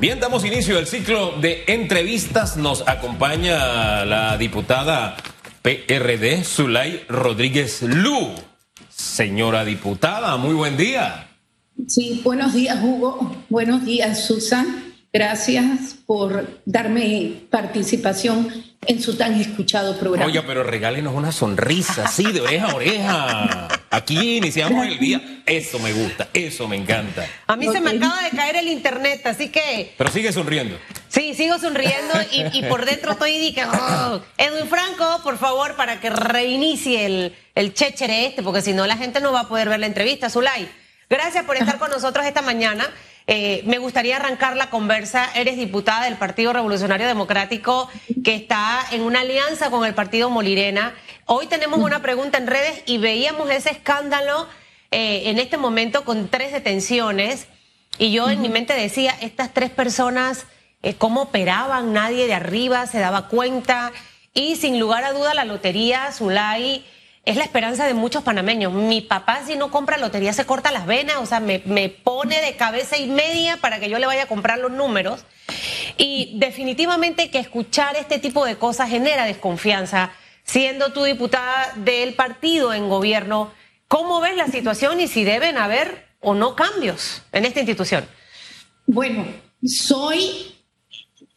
Bien, damos inicio al ciclo de entrevistas. Nos acompaña la diputada PRD, Zulay Rodríguez Lu. Señora diputada, muy buen día. Sí, buenos días, Hugo. Buenos días, Susan. Gracias por darme participación en su tan escuchado programa. Oye, pero regálenos una sonrisa, sí, de oreja a oreja. Aquí iniciamos el día. Eso me gusta, eso me encanta. A mí se me acaba de caer el internet, así que. Pero sigue sonriendo. Sí, sigo sonriendo y, por dentro estoy diciendo, oh, Edwin Franco, por favor, para que reinicie el, el chéchere este, porque si no la gente no va a poder ver la entrevista. Zulay, gracias por estar con nosotros esta mañana. Eh, me gustaría arrancar la conversa. Eres diputada del Partido Revolucionario Democrático que está en una alianza con el Partido Molirena. Hoy tenemos una pregunta en redes y veíamos ese escándalo eh, en este momento con tres detenciones. Y yo en mi mente decía, estas tres personas, eh, ¿cómo operaban? Nadie de arriba se daba cuenta. Y sin lugar a duda, la lotería, Zulay es la esperanza de muchos panameños. Mi papá si no compra lotería se corta las venas, o sea, me, me, pone de cabeza y media para que yo le vaya a comprar los números. Y definitivamente que escuchar este tipo de cosas genera desconfianza. Siendo tú diputada del partido en gobierno, ¿cómo ves la situación y si deben haber o no cambios en esta institución? Bueno, soy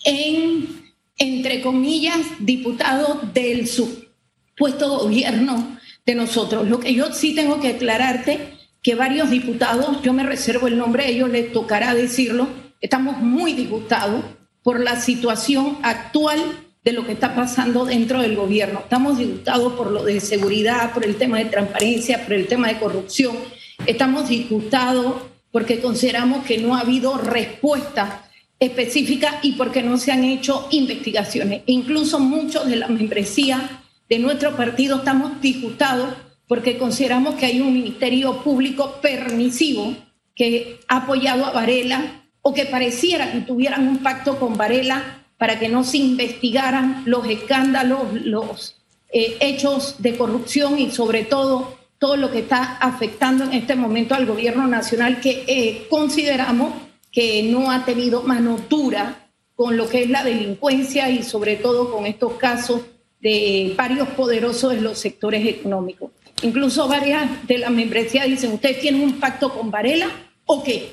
en, entre comillas, diputado del supuesto gobierno de nosotros. Lo que yo sí tengo que aclararte, que varios diputados, yo me reservo el nombre, a ellos les tocará decirlo, estamos muy disgustados por la situación actual de lo que está pasando dentro del gobierno. Estamos disgustados por lo de seguridad, por el tema de transparencia, por el tema de corrupción. Estamos disgustados porque consideramos que no ha habido respuesta específica y porque no se han hecho investigaciones. Incluso muchos de la membresía de nuestro partido estamos disgustados porque consideramos que hay un ministerio público permisivo que ha apoyado a Varela o que pareciera que tuvieran un pacto con Varela para que no se investigaran los escándalos, los eh, hechos de corrupción y sobre todo todo lo que está afectando en este momento al gobierno nacional que eh, consideramos que no ha tenido mano dura con lo que es la delincuencia y sobre todo con estos casos de varios poderosos en los sectores económicos. Incluso varias de las membresías dicen, ¿ustedes tienen un pacto con Varela o qué?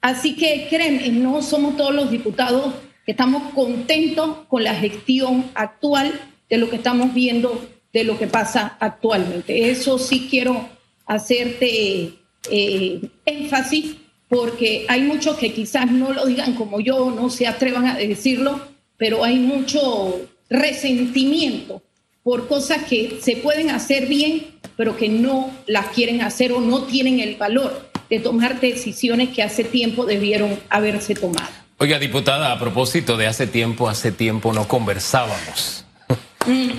Así que créanme, no somos todos los diputados que estamos contentos con la gestión actual de lo que estamos viendo, de lo que pasa actualmente. Eso sí quiero hacerte eh, énfasis porque hay muchos que quizás no lo digan como yo, no se atrevan a decirlo, pero hay mucho resentimiento por cosas que se pueden hacer bien, pero que no las quieren hacer o no tienen el valor de tomar decisiones que hace tiempo debieron haberse tomado. Oiga, diputada, a propósito de hace tiempo, hace tiempo no conversábamos.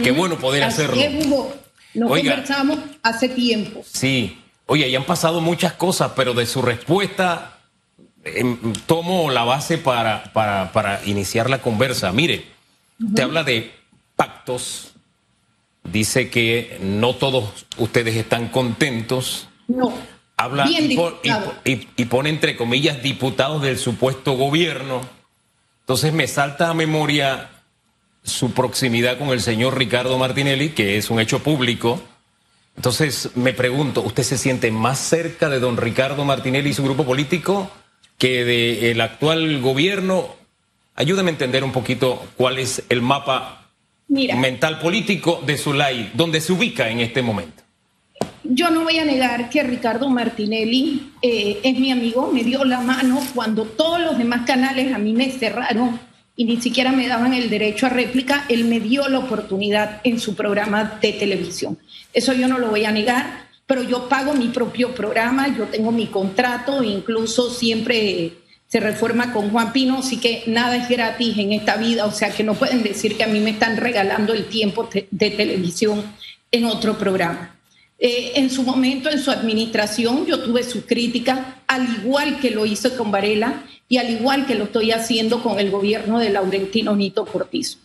Qué bueno poder hacerlo. No conversábamos hace tiempo. Sí. Oye, ya han pasado muchas cosas, pero de su respuesta em, tomo la base para, para, para iniciar la conversa. Mire, te habla de pactos, dice que no todos ustedes están contentos. No. Habla y, pone entre comillas diputados del supuesto gobierno. Entonces me salta a memoria su proximidad con el señor Ricardo Martinelli, que es un hecho público. Entonces me pregunto, ¿usted se siente más cerca de don Ricardo Martinelli y su grupo político que del actual gobierno Ayúdame a entender un poquito cuál es el mapa mental político de Zulay, donde se ubica en este momento. Yo no voy a negar que Ricardo Martinelli eh, es mi amigo, me dio la mano cuando todos los demás canales a mí me cerraron y ni siquiera me daban el derecho a réplica, él me dio la oportunidad en su programa de televisión. Eso yo no lo voy a negar, pero yo pago mi propio programa, yo tengo mi contrato, incluso siempre se reforma con Juan Pino, así que nada es gratis en esta vida, o sea que no pueden decir que a mí me están regalando el tiempo de televisión en otro programa. Eh, en su momento, en su administración, yo tuve su crítica, al igual que lo hice con Varela y al igual que lo estoy haciendo con el gobierno de Laurentino Nito Cortizo.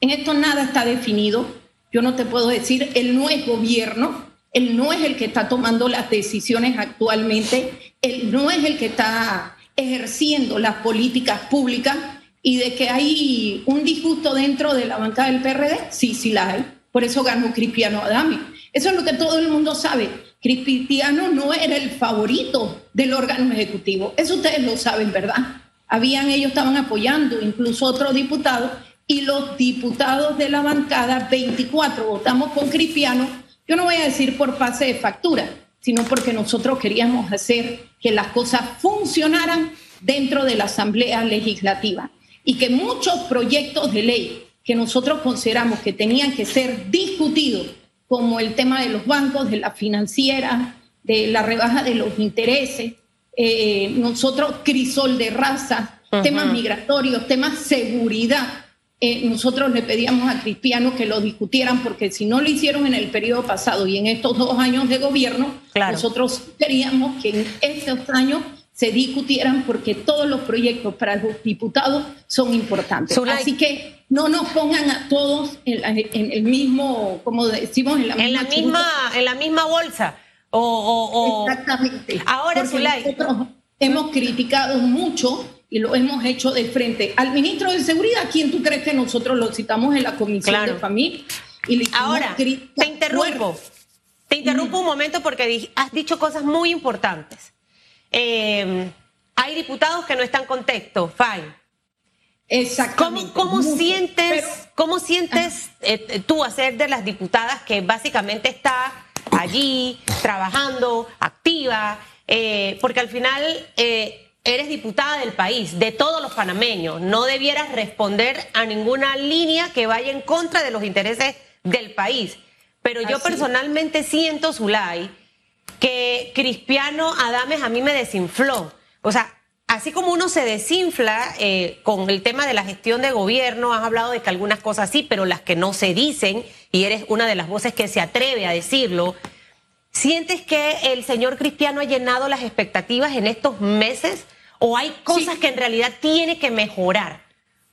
En esto nada está definido. Yo no te puedo decir, él no es gobierno, él no es el que está tomando las decisiones actualmente, él no es el que está ejerciendo las políticas públicas y de que hay un disgusto dentro de la bancada del PRD, sí, sí la hay. Por eso ganó Cristiano Adame. Eso es lo que todo el mundo sabe. Cristiano no era el favorito del órgano ejecutivo. Eso ustedes lo saben, ¿verdad? Habían, ellos estaban apoyando, incluso otros diputados, y los diputados de la bancada, 24, votamos con Cristiano. Yo no voy a decir por pase de factura, sino porque nosotros queríamos hacer que las cosas funcionaran dentro de la Asamblea Legislativa y que muchos proyectos de ley que nosotros consideramos que tenían que ser discutidos, como el tema de los bancos, de la financiera, de la rebaja de los intereses, eh, nosotros crisol de raza, temas migratorios, temas seguridad, eh, nosotros le pedíamos a Cristiano que lo discutieran porque si no lo hicieron en el periodo pasado y en estos dos años de gobierno, nosotros queríamos que en estos años se discutieran porque todos los proyectos para los diputados son importantes. Así que no nos pongan a todos en, el mismo, como decimos, en la misma, en la misma, en la misma bolsa. O, Exactamente. Ahora, Zulay. Nosotros hemos criticado mucho y lo hemos hecho de frente al ministro de Seguridad, quien tú crees que nosotros lo citamos en la Comisión de Familia. Y Ahora, te interrumpo. Te interrumpo un momento porque has dicho cosas muy importantes. Em, hay diputados que no están con texto, fine. Exactamente. ¿Cómo, sientes, ¿cómo sientes eh, eh, tú a ser de las diputadas que básicamente está allí trabajando, activa? Eh, porque al final eres diputada del país, de todos los panameños. No debieras responder a ninguna línea que vaya en contra de los intereses del país. Pero yo personalmente siento, Zulay, que Cristiano Adames a mí me desinfló. O sea, así como uno se desinfla eh, con el tema de la gestión de gobierno, has hablado de que algunas cosas sí, pero las que no se dicen, y eres una de las voces que se atreve a decirlo, ¿sientes que el señor Cristiano ha llenado las expectativas en estos meses o hay cosas que en realidad tiene que mejorar?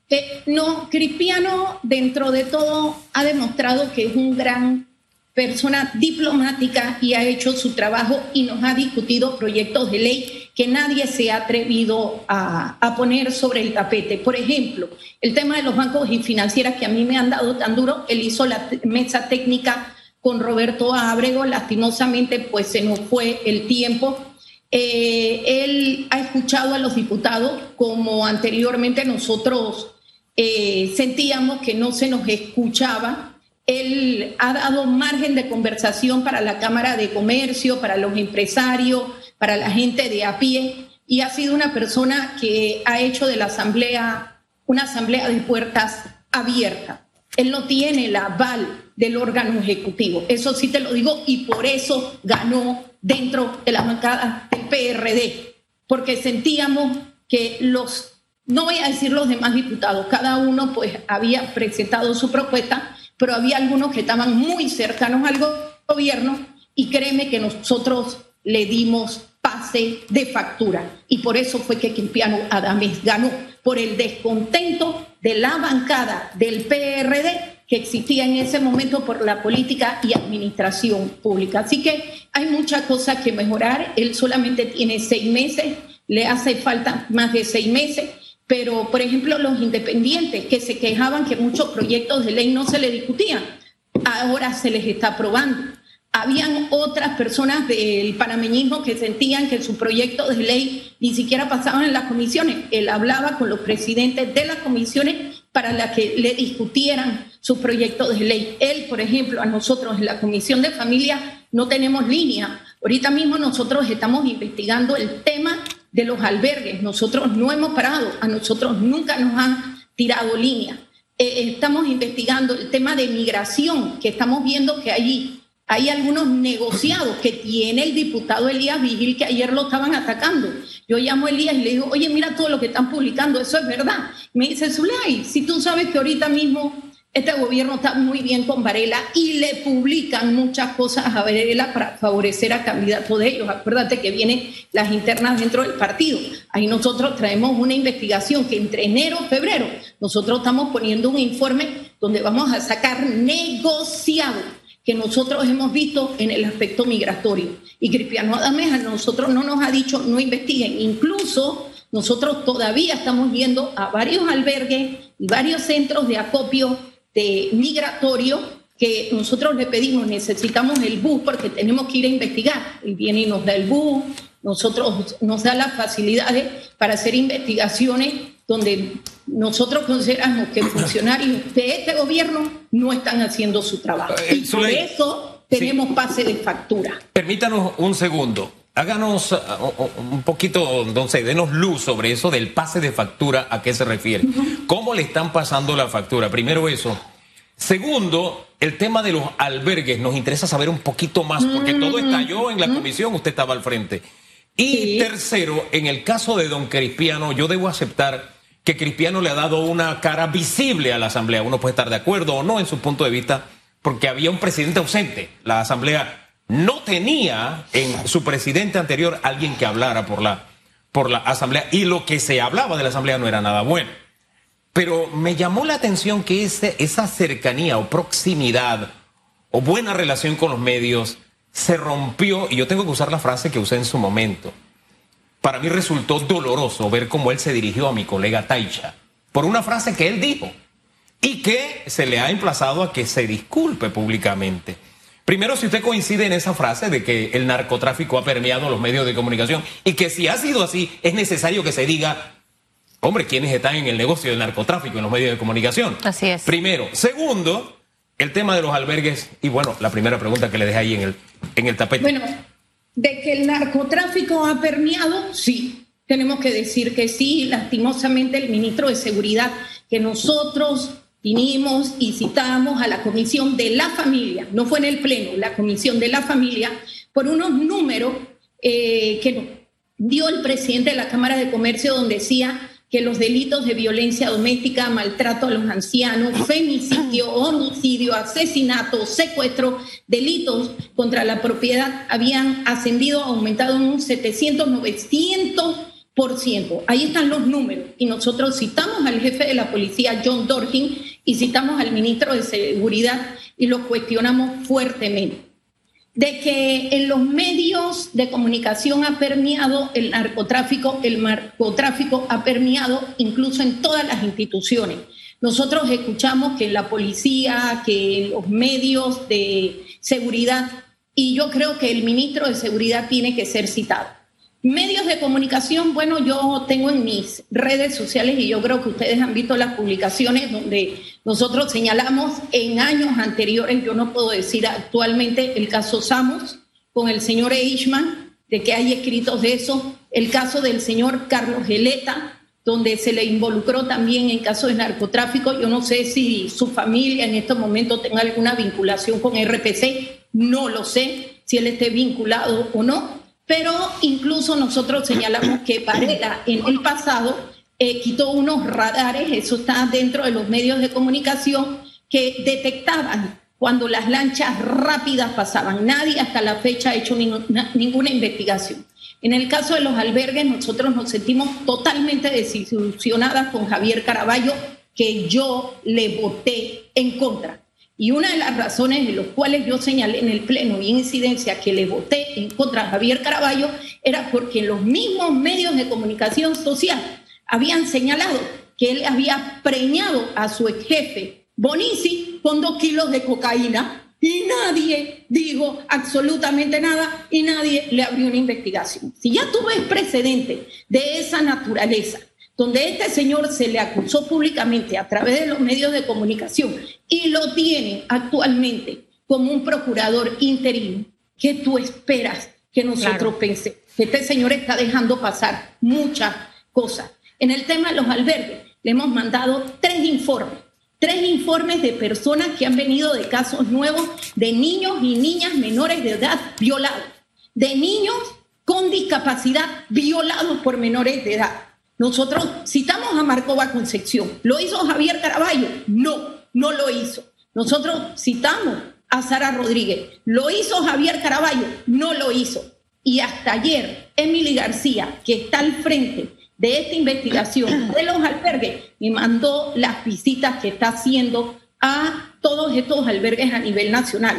Eh, no, Cristiano dentro de todo ha demostrado que es un gran persona diplomática y ha hecho su trabajo y nos ha discutido proyectos de ley que nadie se ha atrevido a, poner sobre el tapete. Por ejemplo, el tema de los bancos y financieras que a mí me han dado tan duro, él hizo la mesa técnica con Roberto Ábrego, lastimosamente pues se nos fue el tiempo. Eh, él ha escuchado a los diputados como anteriormente nosotros eh, sentíamos que no se nos escuchaba él ha dado margen de conversación para la Cámara de Comercio, para los empresarios, para la gente de a pie, y ha sido una persona que ha hecho de la Asamblea una Asamblea de puertas abiertas. Él no tiene el aval del órgano ejecutivo, eso sí te lo digo, y por eso ganó dentro de la bancada del PRD, porque sentíamos que los, no voy a decir los demás diputados, cada uno pues había presentado su propuesta, pero había algunos que estaban muy cercanos al gobierno y créeme que nosotros le dimos pase de factura. Y por eso fue que Quimpiano Adames ganó, por el descontento de la bancada del PRD que existía en ese momento por la política y administración pública. Así que hay muchas cosas que mejorar. Él solamente tiene seis meses, le hace falta más de seis meses pero, por ejemplo, los independientes que se quejaban que muchos proyectos de ley no se les discutían, ahora se les está aprobando. Habían otras personas del panameñismo que sentían que su proyecto de ley ni siquiera pasaban en las comisiones. Él hablaba con los presidentes de las comisiones para la que le discutieran su proyecto de ley. Él, por ejemplo, a nosotros en la Comisión de Familia no tenemos línea. Ahorita mismo nosotros estamos investigando el tema de los albergues. Nosotros no hemos parado, a nosotros nunca nos han tirado línea. Eh, estamos investigando el tema de migración, que estamos viendo que allí hay algunos negociados que tiene el diputado Elías Vigil, que ayer lo estaban atacando. Yo llamo a Elías y le digo, oye, mira todo lo que están publicando, eso es verdad. Me dice, Zulay, si tú sabes que ahorita mismo este gobierno está muy bien con Varela y le publican muchas cosas a Varela para favorecer a candidatos de ellos. Acuérdate que vienen las internas dentro del partido. Ahí nosotros traemos una investigación que entre enero y febrero nosotros estamos poniendo un informe donde vamos a sacar negociados que nosotros hemos visto en el aspecto migratorio. Y Cristiano Adamés a nosotros no nos ha dicho no investiguen. Incluso nosotros todavía estamos viendo a varios albergues y varios centros de acopio de migratorio que nosotros le pedimos, necesitamos el bus porque tenemos que ir a investigar. Y viene y nos da el bus, nosotros nos da las facilidades para hacer investigaciones donde nosotros consideramos que funcionarios de este gobierno no están haciendo su trabajo. Eh, y por eso tenemos pase de factura. Permítanos un segundo. Háganos uh, un poquito, entonces, denos luz sobre eso del pase de factura, ¿a qué se refiere? ¿Cómo le están pasando la factura? Primero eso. Segundo, el tema de los albergues. Nos interesa saber un poquito más, porque todo estalló en la comisión, usted estaba al frente. Y tercero, en el caso de don Cristiano, yo debo aceptar que Cristiano le ha dado una cara visible a la Asamblea. Uno puede estar de acuerdo o no en su punto de vista, porque había un presidente ausente. La Asamblea no tenía en su presidente anterior alguien que hablara por la, por la Asamblea y lo que se hablaba de la Asamblea no era nada bueno. Pero me llamó la atención que ese, esa cercanía o proximidad o buena relación con los medios se rompió, y yo tengo que usar la frase que usé en su momento para mí resultó doloroso ver cómo él se dirigió a mi colega Taicha por una frase que él dijo y que se le ha emplazado a que se disculpe públicamente. Primero, si usted coincide en esa frase de que el narcotráfico ha permeado los medios de comunicación y que si ha sido así, es necesario que se diga, hombre, ¿quiénes están en el negocio del narcotráfico en los medios de comunicación? Así es. Primero. Segundo, el tema de los albergues y bueno, la primera pregunta que le dejé ahí en el, en el tapete. Bueno, de que el narcotráfico ha permeado, sí, tenemos que decir que sí. Lastimosamente el ministro de Seguridad, que nosotros vinimos y citamos a la Comisión de la Familia, no fue en el Pleno, la Comisión de la Familia, por unos números eh, que dio el presidente de la Cámara de Comercio, donde decía que los delitos de violencia doméstica, maltrato a los ancianos, femicidio, homicidio, asesinato, secuestro, delitos contra la propiedad habían ascendido, aumentado en un 700, 900%. Ahí están los números. Y nosotros citamos al jefe de la policía, John Dorkin, y citamos al ministro de Seguridad y lo cuestionamos fuertemente de que en los medios de comunicación ha permeado el narcotráfico, el narcotráfico ha permeado incluso en todas las instituciones. Nosotros escuchamos que en la policía, que en los medios de seguridad, y yo creo que el ministro de Seguridad tiene que ser citado. Medios de comunicación, bueno, yo tengo en mis redes sociales y yo creo que ustedes han visto las publicaciones donde nosotros señalamos en años anteriores, yo no puedo decir actualmente el caso Samos con el señor Eichmann, de que hay escritos de eso, el caso del señor Carlos Geleta, donde se le involucró también en caso de narcotráfico. Yo no sé si su familia en estos momentos tenga alguna vinculación con RPC, no lo sé si él esté vinculado o no, pero incluso nosotros señalamos que Varela en el pasado eh, quitó unos radares, eso está dentro de los medios de comunicación, que detectaban cuando las lanchas rápidas pasaban. Nadie hasta la fecha ha hecho ninguna, ninguna investigación. En el caso de los albergues, nosotros nos sentimos totalmente desilusionadas con Javier Caraballo, que yo le voté en contra. Y una de las razones de las cuales yo señalé en el Pleno y en incidencia que le voté en contra de Javier Caraballo era porque los mismos medios de comunicación social habían señalado que él había preñado a su ex jefe Bonici con dos kilos de cocaína y nadie dijo absolutamente nada y nadie le abrió una investigación. Si ya tú ves precedente de esa naturaleza, donde este señor se le acusó públicamente a través de los medios de comunicación y lo tiene actualmente como un procurador interino, ¿qué tú esperas que nosotros pensemos? Este señor está dejando pasar muchas cosas. En el tema de los albergues, le hemos mandado tres informes, tres informes de personas que han venido de casos nuevos de niños y niñas menores de edad violados, de niños con discapacidad violados por menores de edad nosotros citamos a Marcova Concepción. ¿Lo hizo Javier Caraballo? No, no lo hizo. Nosotros citamos a Sara Rodríguez. ¿Lo hizo Javier Caraballo? No lo hizo. Y hasta ayer, Emily García, que está al frente de esta investigación de los albergues, me mandó las visitas que está haciendo a todos estos albergues a nivel nacional.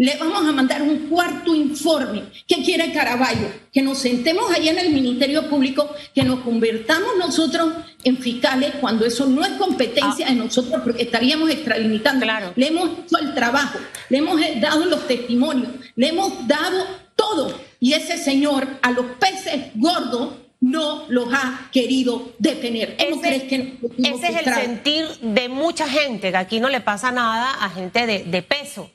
Le vamos a mandar un cuarto informe. ¿Qué quiere Caraballo? Que nos sentemos ahí en el Ministerio Público, que nos convertamos nosotros en fiscales cuando eso no es competencia de nosotros porque estaríamos extralimitando. Claro. Le hemos hecho el trabajo, le hemos dado los testimonios, le hemos dado todo. Y ese señor a los peces gordos no los ha querido detener. ¿Cómo ese, crees que ese es el sentir de mucha gente, que aquí no le pasa nada a gente de, de peso.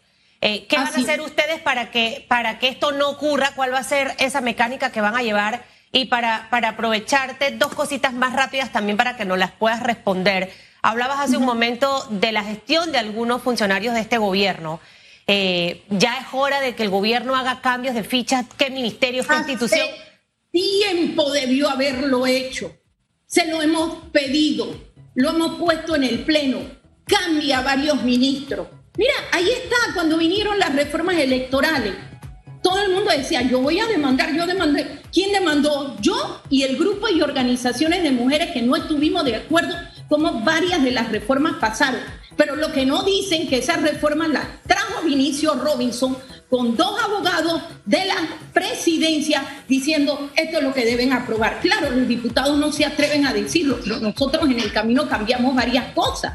Eh, ¿Qué van a hacer ustedes para que, para que esto no ocurra? ¿Cuál va a ser esa mecánica que van a llevar? Y para, para aprovecharte, dos cositas más rápidas también para que nos las puedas responder. Hablabas hace un momento de la gestión de algunos funcionarios de este gobierno. Eh, ya es hora de que el gobierno haga cambios de fichas. ¿Qué ministerio, qué institución? Tiempo debió haberlo hecho. Se lo hemos pedido, lo hemos puesto en el Pleno. Cambia varios ministros Mira, ahí está cuando vinieron las reformas electorales. Todo el mundo decía, yo voy a demandar, yo demandé. ¿Quién demandó? Yo y el grupo y organizaciones de mujeres que no estuvimos de acuerdo como varias de las reformas pasaron. Pero lo que no dicen que esas reformas las trajo Vinicio Robinson con dos abogados de la presidencia diciendo esto es lo que deben aprobar. Claro, los diputados no se atreven a decirlo, pero nosotros en el camino cambiamos varias cosas.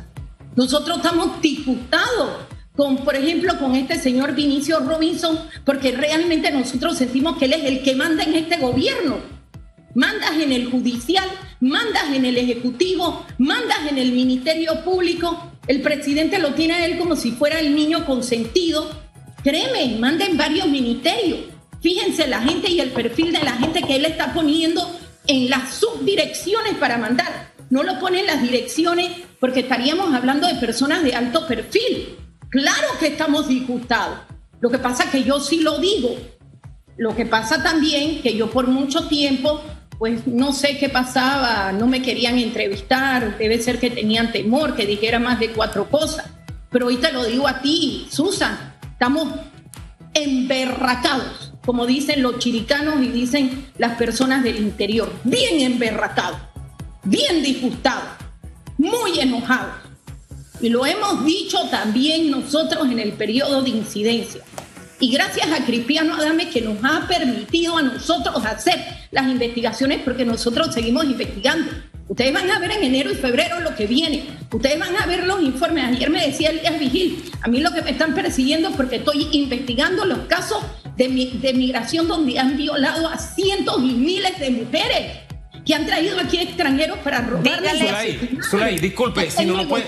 Nosotros estamos disgustados con, por ejemplo, con este señor Vinicio Robinson, porque realmente nosotros sentimos que él es el que manda en este gobierno. Mandas en el judicial, mandas en el ejecutivo, mandas en el ministerio público. El presidente lo tiene a él como si fuera el niño consentido. Créeme, manda en varios ministerios. Fíjense la gente y el perfil de la gente que él está poniendo en las subdirecciones para mandar. No lo pone en las direcciones porque estaríamos hablando de personas de alto perfil. Claro que estamos disgustados. Lo que pasa es que yo sí lo digo. Lo que pasa también que yo por mucho tiempo, pues no sé qué pasaba, no me querían entrevistar, debe ser que tenían temor, que dijera más de cuatro cosas. Pero hoy te lo digo a ti, Susan, estamos emberracados, como dicen los chiricanos y dicen las personas del interior, bien emberracados, bien disgustados, muy enojados y lo hemos dicho también nosotros en el periodo de incidencia. Y gracias a Cristiano Adame que nos ha permitido a nosotros hacer las investigaciones porque nosotros seguimos investigando. Ustedes van a ver en enero y febrero lo que viene. Ustedes van a ver los informes. Ayer me decía Elías Vigil, a mí lo que me están persiguiendo es porque estoy investigando los casos de, de migración donde han violado a cientos y miles de mujeres que han traído aquí extranjeros para robar. Zulay, disculpe, si no lo puede.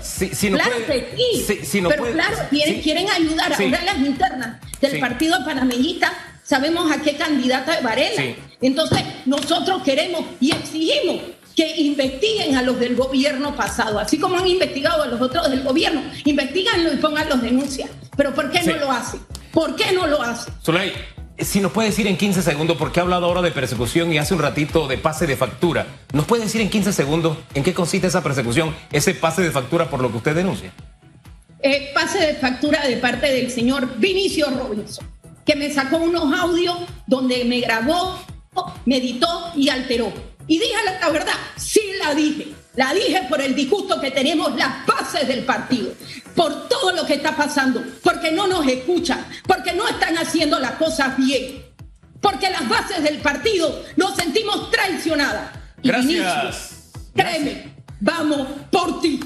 Si, no claro puede, que sí. pero claro, quieren, ayudar a las internas del partido panameñista. Sabemos a qué candidata de Varela. Entonces, nosotros queremos y exigimos que investiguen a los del gobierno pasado, así como han investigado a los otros del gobierno, investiganlo y pongan los denuncias. Pero ¿por qué no lo hacen? ¿Por qué no lo hacen? Zulay, si nos puede decir en 15 segundos, porque ha hablado ahora de persecución y hace un ratito de pase de factura, ¿nos puede decir en 15 segundos en qué consiste esa persecución, ese pase de factura por lo que usted denuncia? Eh, pase de factura de parte del señor Vinicio Robinson, que me sacó unos audios donde me grabó, me editó y alteró. Y dije la verdad, sí la dije. La dije por el disgusto que tenemos las bases del partido, por todo lo que está pasando, porque no nos escuchan, porque no están haciendo las cosas bien, porque las bases del partido nos sentimos traicionadas. Gracias. créeme, vamos por ti.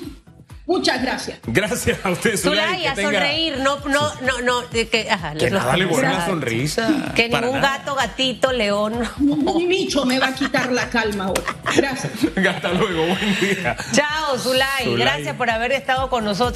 Muchas gracias. Gracias a usted, Zulay. a sonreír, no, no, no, no, que, ajá, que nada le una sonrisa. Que ningún gato, gatito, león. Un micho me va a quitar la calma ahora. Gracias. Hasta luego, buen día. Chao, Zulay. Gracias por haber estado con nosotros.